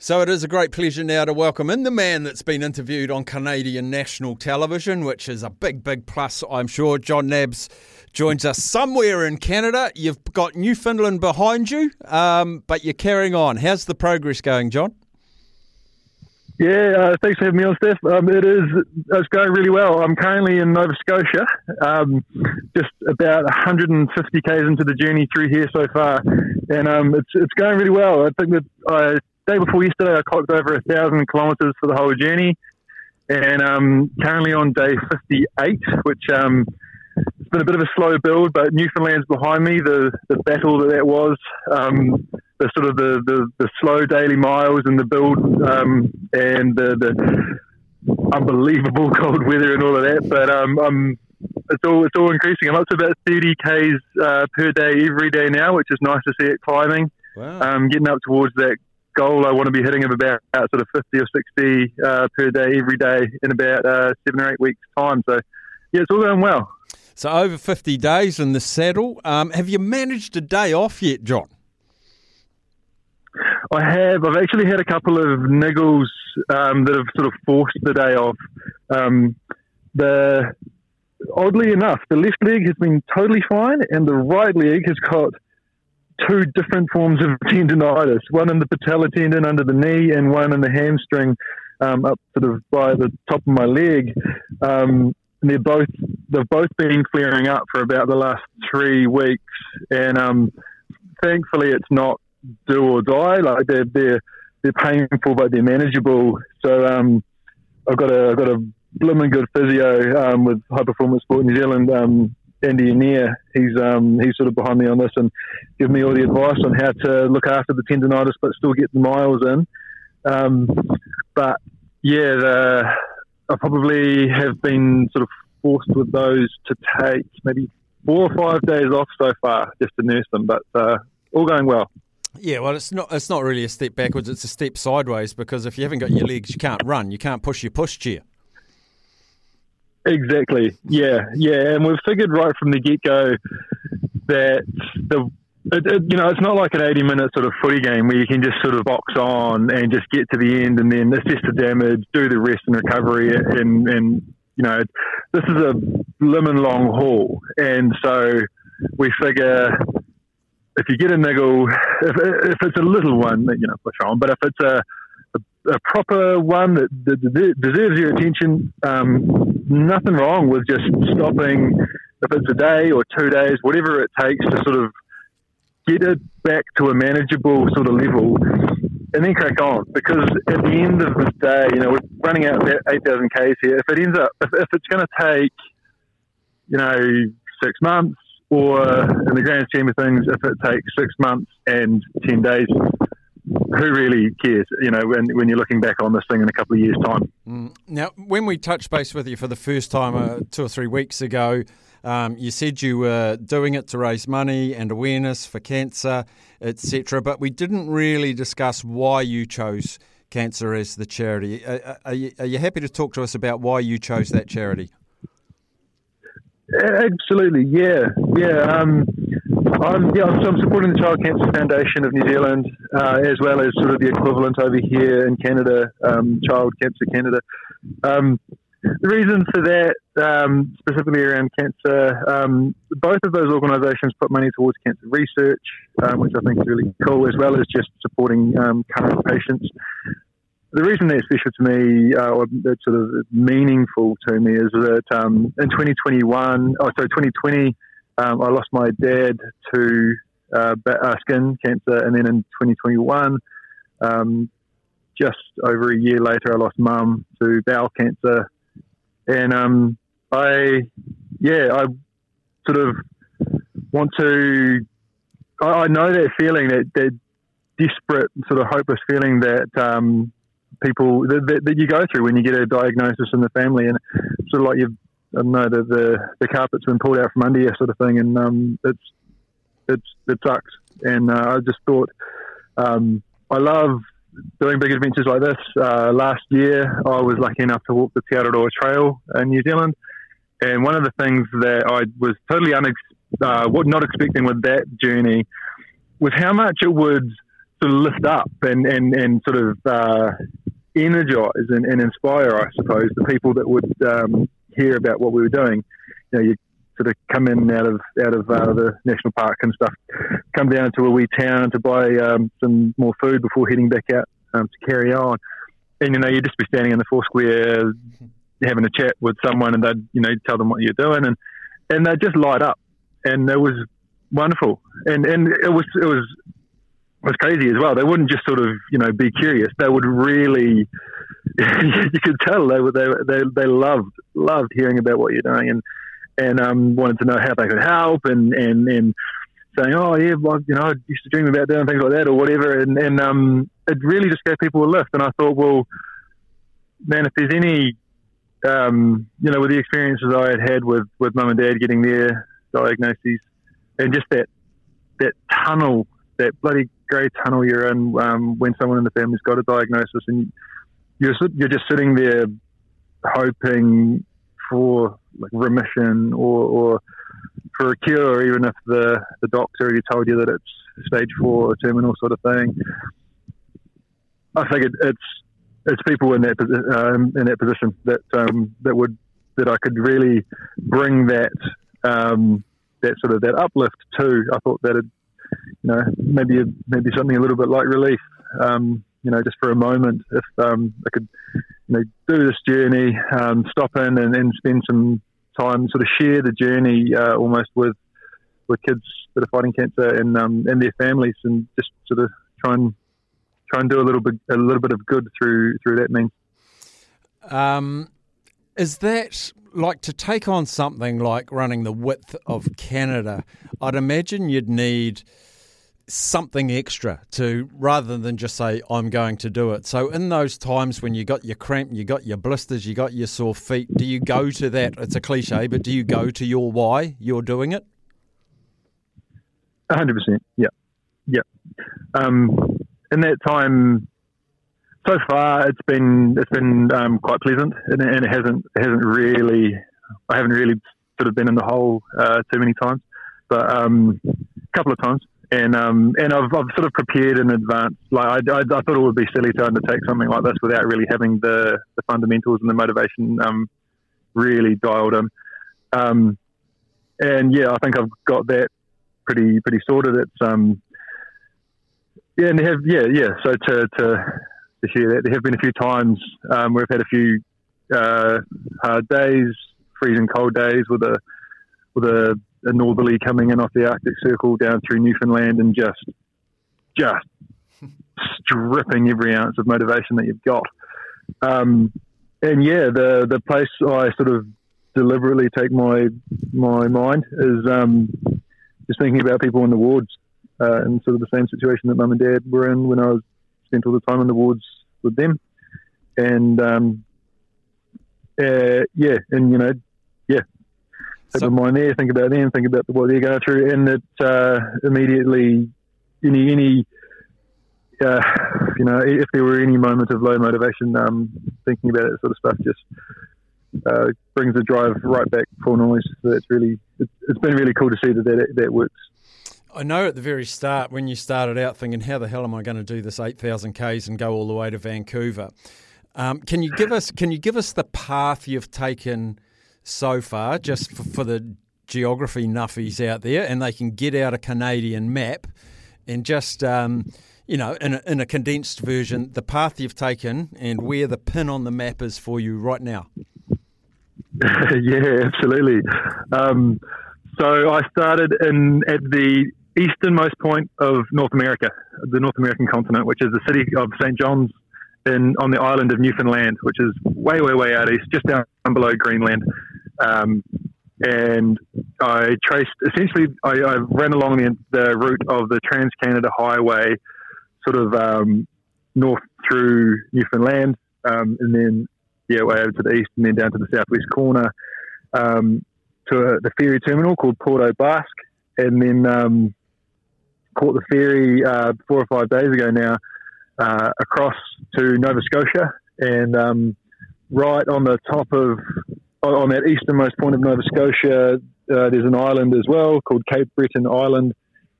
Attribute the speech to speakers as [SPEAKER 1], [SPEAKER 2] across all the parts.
[SPEAKER 1] So it is a great pleasure now to welcome in the man that's been interviewed on Canadian national television, which is a big, big plus, I'm sure. Jon Nabbs joins us somewhere in Canada. You've got Newfoundland behind you, um, but you're carrying on. How's the progress going, Jon?
[SPEAKER 2] Yeah, uh, thanks for having me on, Steph. Um, it is it's going really well. I'm currently in Nova Scotia, um, just about 150 k's into the journey through here so far, and um, it's it's going really well. I think that I day before yesterday, I clocked over a thousand kilometres for the whole journey, and um, currently on day 58, which um, it's been a bit of a slow build, but Newfoundland's behind me. The the battle that that was, um, the sort of the, the, the, slow daily miles and the build, um, and the, the unbelievable cold weather and all of that. But um, I'm it's all it's all increasing. I'm up to about 30 k's uh, per day every day now, which is nice to see it climbing. Wow. Um, getting up towards that goal I want to be hitting of about sort of 50 or 60 uh, per day every day in about uh, seven or eight weeks' time. So, yeah, it's all going well.
[SPEAKER 1] So, over 50 days in the saddle. Um, have you managed a day off yet, Jon?
[SPEAKER 2] I have. I've actually had a couple of niggles um, that have sort of forced the day off. Um, the oddly enough, the left leg has been totally fine, and the right leg has got two different forms of tendonitis one in the patella tendon under the knee, and one in the hamstring um, up sort of by the top of my leg. Um, they're both they've both been flaring up for about the last three weeks, and um, thankfully it's not do or die. Like they're they're they're painful, but they're manageable. So um, I've got a I've got a blooming good physio um, with High Performance Sport New Zealand um, Anir, he's um, he's sort of behind me on this and give me all the advice on how to look after the tendonitis but still get the miles in. Um, but yeah, the, I probably have been sort of forced with those to take maybe four or five days off so far just to nurse them, but uh, all going well.
[SPEAKER 1] Yeah, well, it's not it's not really a step backwards; it's a step sideways because if you haven't got your legs, you can't run, you can't push your pushchair.
[SPEAKER 2] Exactly. Yeah, yeah, and we've figured right from the get go that the it, it, you know, it's not like an 80 minute sort of footy game where you can just sort of box on and just get to the end and then assess the damage, do the rest and recovery. And, and you know, this is a lemon long haul. And so we figure if you get a niggle, if, if it's a little one, you know, push on. But if it's a, a, a proper one that, that, deserves your attention, um, nothing wrong with just stopping if it's a day or two days, whatever it takes to sort of get it back to a manageable sort of level and then crack on. Because at the end of the day, you know, we're running out about 8,000 Ks here. If it ends up, if, if it's going to take, you know, six months, or in the grand scheme of things, if it takes six months and 10 days, who really cares, you know, when, when you're looking back on this thing in a couple of years' time.
[SPEAKER 1] Mm. Now, when we touched base with you for the first time uh, two or three weeks ago, um, you said you were doing it to raise money and awareness for cancer, etc. But we didn't really discuss why you chose cancer as the charity. Are, are, you, are you happy to talk to us about why you chose that charity?
[SPEAKER 2] Absolutely, yeah, yeah. Um, I'm, yeah, so I'm supporting the Child Cancer Foundation of New Zealand, uh, as well as sort of the equivalent over here in Canada, um, Child Cancer Canada. Um, the reason for that, um, specifically around cancer, um, both of those organisations put money towards cancer research, um, which I think is really cool, as well as just supporting um, current patients. The reason they're special to me, uh, or that's sort of meaningful to me, is that in 2021, oh sorry, 2020 um, I lost my dad to uh, uh, skin cancer, and then in 2021, um, just over a year later, I lost mum to bowel cancer, and um, I, yeah, I sort of want to. I, I know that feeling, that, that desperate, sort of hopeless feeling that um, people that, that, you go through when you get a diagnosis in the family, and sort of like you've I don't know the, the the carpet's been pulled out from under you, sort of thing, and um, it's it's it sucks. And uh, I just thought um, I love doing big adventures like this. Uh, last year, I was lucky enough to walk the Te Araroa Trail in New Zealand, and one of the things that I was totally unex- uh, not expecting with that journey was how much it would sort of lift up and and and sort of uh, energize and, and, inspire, I suppose, the people that would um, hear about what we were doing. You know, you sort of come in out of out of uh, the national park and stuff, come down to a wee town to buy um, some more food before heading back out um, to carry on. And you know, you'd just be standing in the four square having a chat with someone, and they'd you know tell them what you're doing, and and they'd just light up, and it was wonderful, and and it was it was was crazy as well. They wouldn't just sort of, you know, be curious. They would really, you could tell they were, they, they, they loved, loved hearing about what you're doing and, and, um, wanted to know how they could help and, and, and saying, oh yeah, well, you know, I used to dream about doing things like that or whatever. And, and, um, it really just gave people a lift. And I thought, well, man, if there's any, um, you know, with the experiences I had had with, with mum and dad getting their diagnoses and just that, that tunnel, that bloody grey tunnel you're in um, when someone in the family's got a diagnosis, and you're you're just sitting there hoping for like remission or, or for a cure, even if the the doctor already told you that it's stage four or terminal sort of thing. I think it, it's it's people in that um, in that position that um, that would that I could really bring that um, that sort of that uplift to. I thought that it, you know, maybe maybe something a little bit like relief. Um, you know, just for a moment, if um, I could, you know, do this journey, um, stop in and, and spend some time, sort of share the journey uh, almost with with kids that are fighting cancer and um, and their families, and just sort of try and try and do a little bit a little bit of good through through that means.
[SPEAKER 1] Um, is that like to take on something like running the width of Canada? I'd imagine you'd need something extra to rather than just say I'm going to do it. So in those times when you got your cramp, you got your blisters, you got your sore feet, do you go to that? It's a cliche, but do you go to your why you're doing it?
[SPEAKER 2] hundred percent. Yeah, yeah. Um, in that time, so far it's been it's been um, quite pleasant, and, and, it hasn't it hasn't really I haven't really sort of been in the hole uh, too many times, but um, a couple of times and um, and I've, I've sort of prepared in advance. Like I, I, I, thought it would be silly to undertake something like this without really having the, the fundamentals and the motivation um, really dialed in. Um, and yeah, I think I've got that pretty pretty sorted. It's um, yeah, and have yeah yeah. So to to to share that, there have been a few times um, where I've had a few uh, hard days, freezing cold days with a with a a northerly coming in off the Arctic Circle down through Newfoundland and just just stripping every ounce of motivation that you've got. Um, and yeah, the the place I sort of deliberately take my my mind is um, just thinking about people in the wards uh, and sort of the same situation that mum and dad were in when I was spent all the time in the wards with them. And um, uh, yeah, and you know, have so, mind there, think about them, think about what they're going through, and that uh, immediately any any uh, you know if there were any moment of low motivation, um, thinking about that sort of stuff just uh, brings the drive right back full noise. So it's really it's, it's been really cool to see that that, that works.
[SPEAKER 1] I know at the very start when you started out thinking, how the hell am I going to do this eight thousand k's and go all the way to Vancouver? Um, can you give us can you give us the path you've taken? So far, just for, for the geography nuffies out there, and they can get out a Canadian map and just, um, you know, in a, in a condensed version, the path you've taken and where the pin on the map is for you right now.
[SPEAKER 2] yeah, absolutely. Um, so I started in at the easternmost point of North America, the North American continent, which is the city of St. John's in on the island of Newfoundland, which is way, way, way out east, just down below Greenland. Um, and I traced essentially, I, I ran along the, the, route of the Trans Canada Highway, sort of um, north through Newfoundland, um, and then yeah, way over to the east, and then down to the southwest corner um, to the ferry terminal called Port aux Basques, and then um, caught the ferry uh, four or five days ago now uh, across to Nova Scotia, and um, right on the top of on that easternmost point of Nova Scotia, uh, there's an island as well called Cape Breton Island,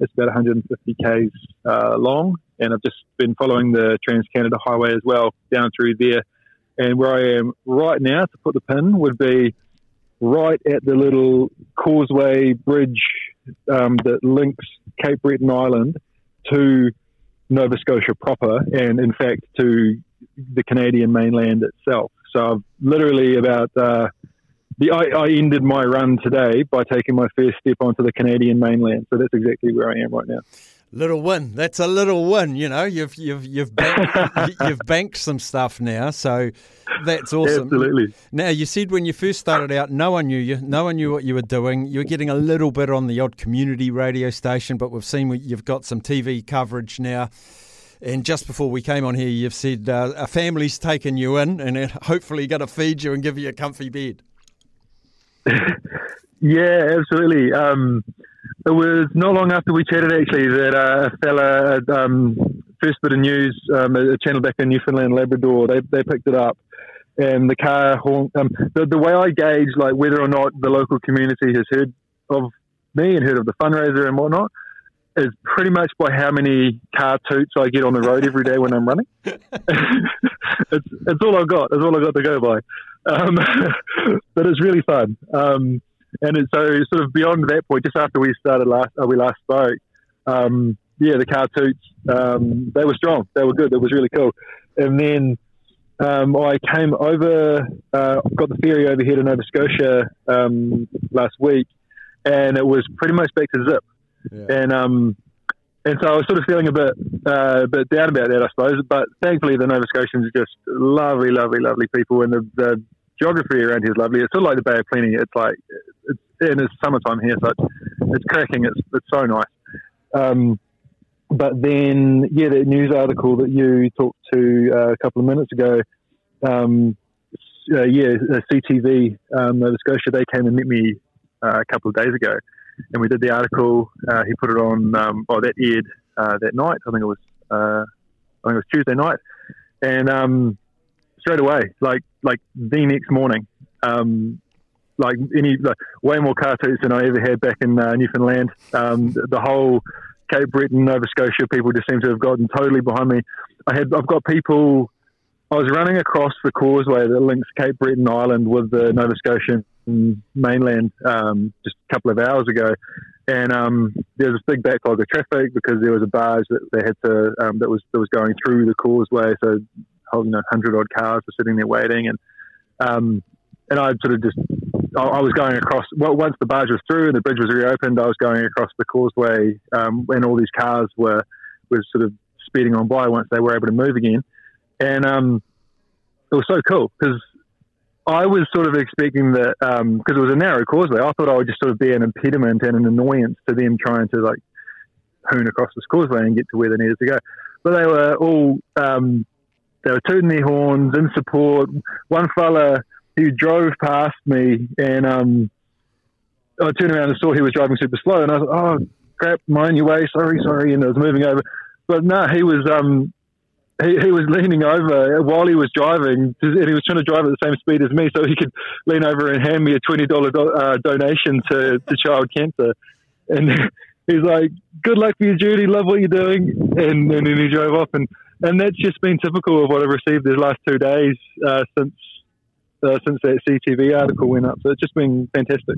[SPEAKER 2] It's about 150 k's uh, long, and I've just been following the Trans Canada Highway as well down through there. And where I am right now to put the pin would be right at the little causeway bridge um, that links Cape Breton Island to Nova Scotia proper, and in fact to the Canadian mainland itself. So I've literally about uh, the I, I, ended my run today by taking my first step onto the Canadian mainland. So that's exactly where I am right now.
[SPEAKER 1] Little win. That's a little win. You know, you've you've you've banked, you've banked some stuff now, so that's awesome.
[SPEAKER 2] Absolutely.
[SPEAKER 1] Now you said when you first started out, no one knew you, no one knew what you were doing. You were getting a little bit on the odd community radio station, but we've seen you've got some TV coverage now. And just before we came on here, you've said uh, a family's taken you in, and hopefully going to feed you and give you a comfy bed.
[SPEAKER 2] yeah, absolutely. Um, it was not long after we chatted actually that uh, a fella, um, first bit of news, um, a channel back in Newfoundland, Labrador, they, they picked it up. And the car, um, the, the way I gauge like whether or not the local community has heard of me and heard of the fundraiser and whatnot is pretty much by how many car toots I get on the road every day when I'm running. it's, it's all I've got. It's all I've got to go by. Um, but it's really fun. Um, and it, so sort of beyond that point, just after we started last, uh, we last spoke, um, yeah, the car toots, um, they were strong. They were good. It was really cool. And then um, I came over, uh, got the ferry over here to Nova Scotia um, last week, and it was pretty much back to zip. Yeah. And um, and so I was sort of feeling a bit uh, a bit down about that, I suppose. But thankfully, the Nova Scotians are just lovely, lovely, lovely people, and the, the geography around here is lovely. It's sort of like the Bay of Plenty. It's like it's and it's summertime here, so it's, it's cracking. It's it's so nice. Um, but then, yeah, that news article that you talked to uh, a couple of minutes ago, um, uh, yeah, CTV um, Nova Scotia, they came and met me uh, a couple of days ago and we did the article. Uh, he put it on. Um, oh, that aired uh, that night. I think it was. Uh, I think it was Tuesday night, and um, straight away, like like the next morning, um, like any like, way more car toots than I ever had back in uh, Newfoundland. Um, the, the whole Cape Breton, Nova Scotia people just seem to have gotten totally behind me. I had I've got people. I was running across the causeway that links Cape Breton Island with the Nova Scotian mainland um, just a couple of hours ago, and um, there was a big backlog of traffic because there was a barge that they had to um, that was that was going through the causeway, so you know, hundred odd cars were sitting there waiting, and um, and I sort of just I, I, was going across. Well, once the barge was through and the bridge was reopened, I was going across the causeway, um, and all these cars were were sort of speeding on by once they were able to move again, and um, it was so cool because I was sort of expecting that because um, it was a narrow causeway. I thought I would just sort of be an impediment and an annoyance to them trying to like hoon across this causeway and get to where they needed to go. But they were all um, they were tooting their horns in support. One fella who drove past me and um, I turned around and saw he was driving super slow, and I was like, "Oh crap, mind your way, sorry, sorry," and I was moving over. But no, he was um, he, he was leaning over while he was driving, and he was trying to drive at the same speed as me, so he could lean over and hand me a twenty dollar do, uh, donation to, to child cancer. And he's like, "Good luck for your duty. Love what you're doing." And, and then he drove off, and and that's just been typical of what I've received these last two days uh, since uh, since that CTV article went up. So it's just been fantastic.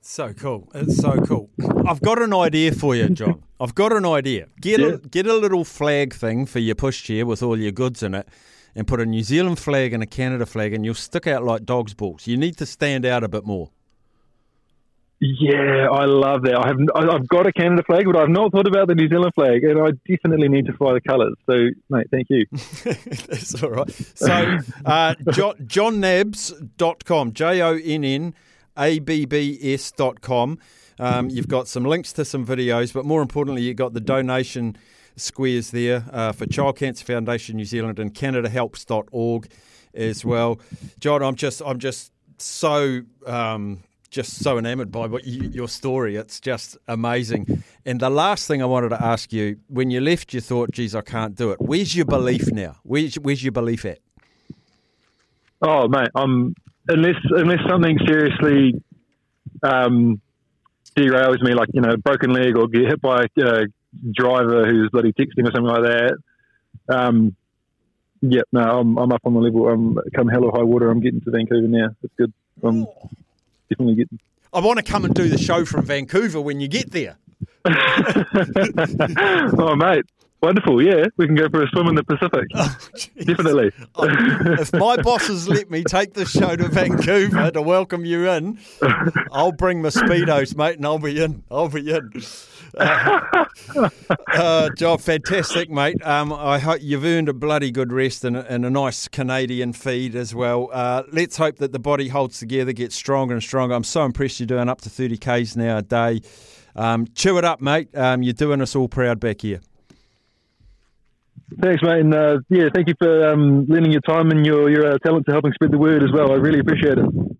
[SPEAKER 1] So cool. It's so cool. I've got an idea for you, Jon. I've got an idea. Get yeah. a get a little flag thing for your pushchair with all your goods in it and put a New Zealand flag and a Canada flag and you'll stick out like dog's balls. You need to stand out a bit more.
[SPEAKER 2] Yeah, I love that. I have I've got a Canada flag, but I've not thought about the New Zealand flag, and I definitely need to fly the colours. So, mate, thank you.
[SPEAKER 1] That's all right. So, uh, Jon, jonnabbs.com, J O N N A B B S.com. Um, you've got some links to some videos, but more importantly, you've got the donation squares there uh, for Child Cancer Foundation New Zealand and CanadaHelps.org as well. Jon, I'm just I'm just so um, just so enamored by what you, your story. It's just amazing. And the last thing I wanted to ask you, when you left, you thought, "Geez, I can't do it." Where's your belief now? Where's where's your belief at?
[SPEAKER 2] Oh, mate, I'm unless unless something seriously um, derails me, like you know, broken leg or get hit by a driver who's bloody texting or something like that. Um, yeah, no, I'm, I'm up on the level. I'm come hell or high water. I'm getting to Vancouver now. It's good. I'm definitely getting.
[SPEAKER 1] I want to come and do the show from Vancouver when you get there.
[SPEAKER 2] oh, mate. Wonderful, yeah. We can go for a swim in the Pacific. Oh, Definitely.
[SPEAKER 1] Oh, if my bosses let me take the show to Vancouver to welcome you in, I'll bring my speedos, mate, and I'll be in. I'll be in. Uh, uh, job, fantastic, mate. Um, I hope you've earned a bloody good rest and, and a nice Canadian feed as well. Uh, let's hope that the body holds together, gets stronger and stronger. I'm so impressed you're doing up to 30 k's now a day. Um, chew it up, mate. Um, you're doing us all proud back here.
[SPEAKER 2] Thanks, mate. And uh, yeah, thank you for um, lending your time and your, your uh, talent to helping spread the word as well. I really appreciate it.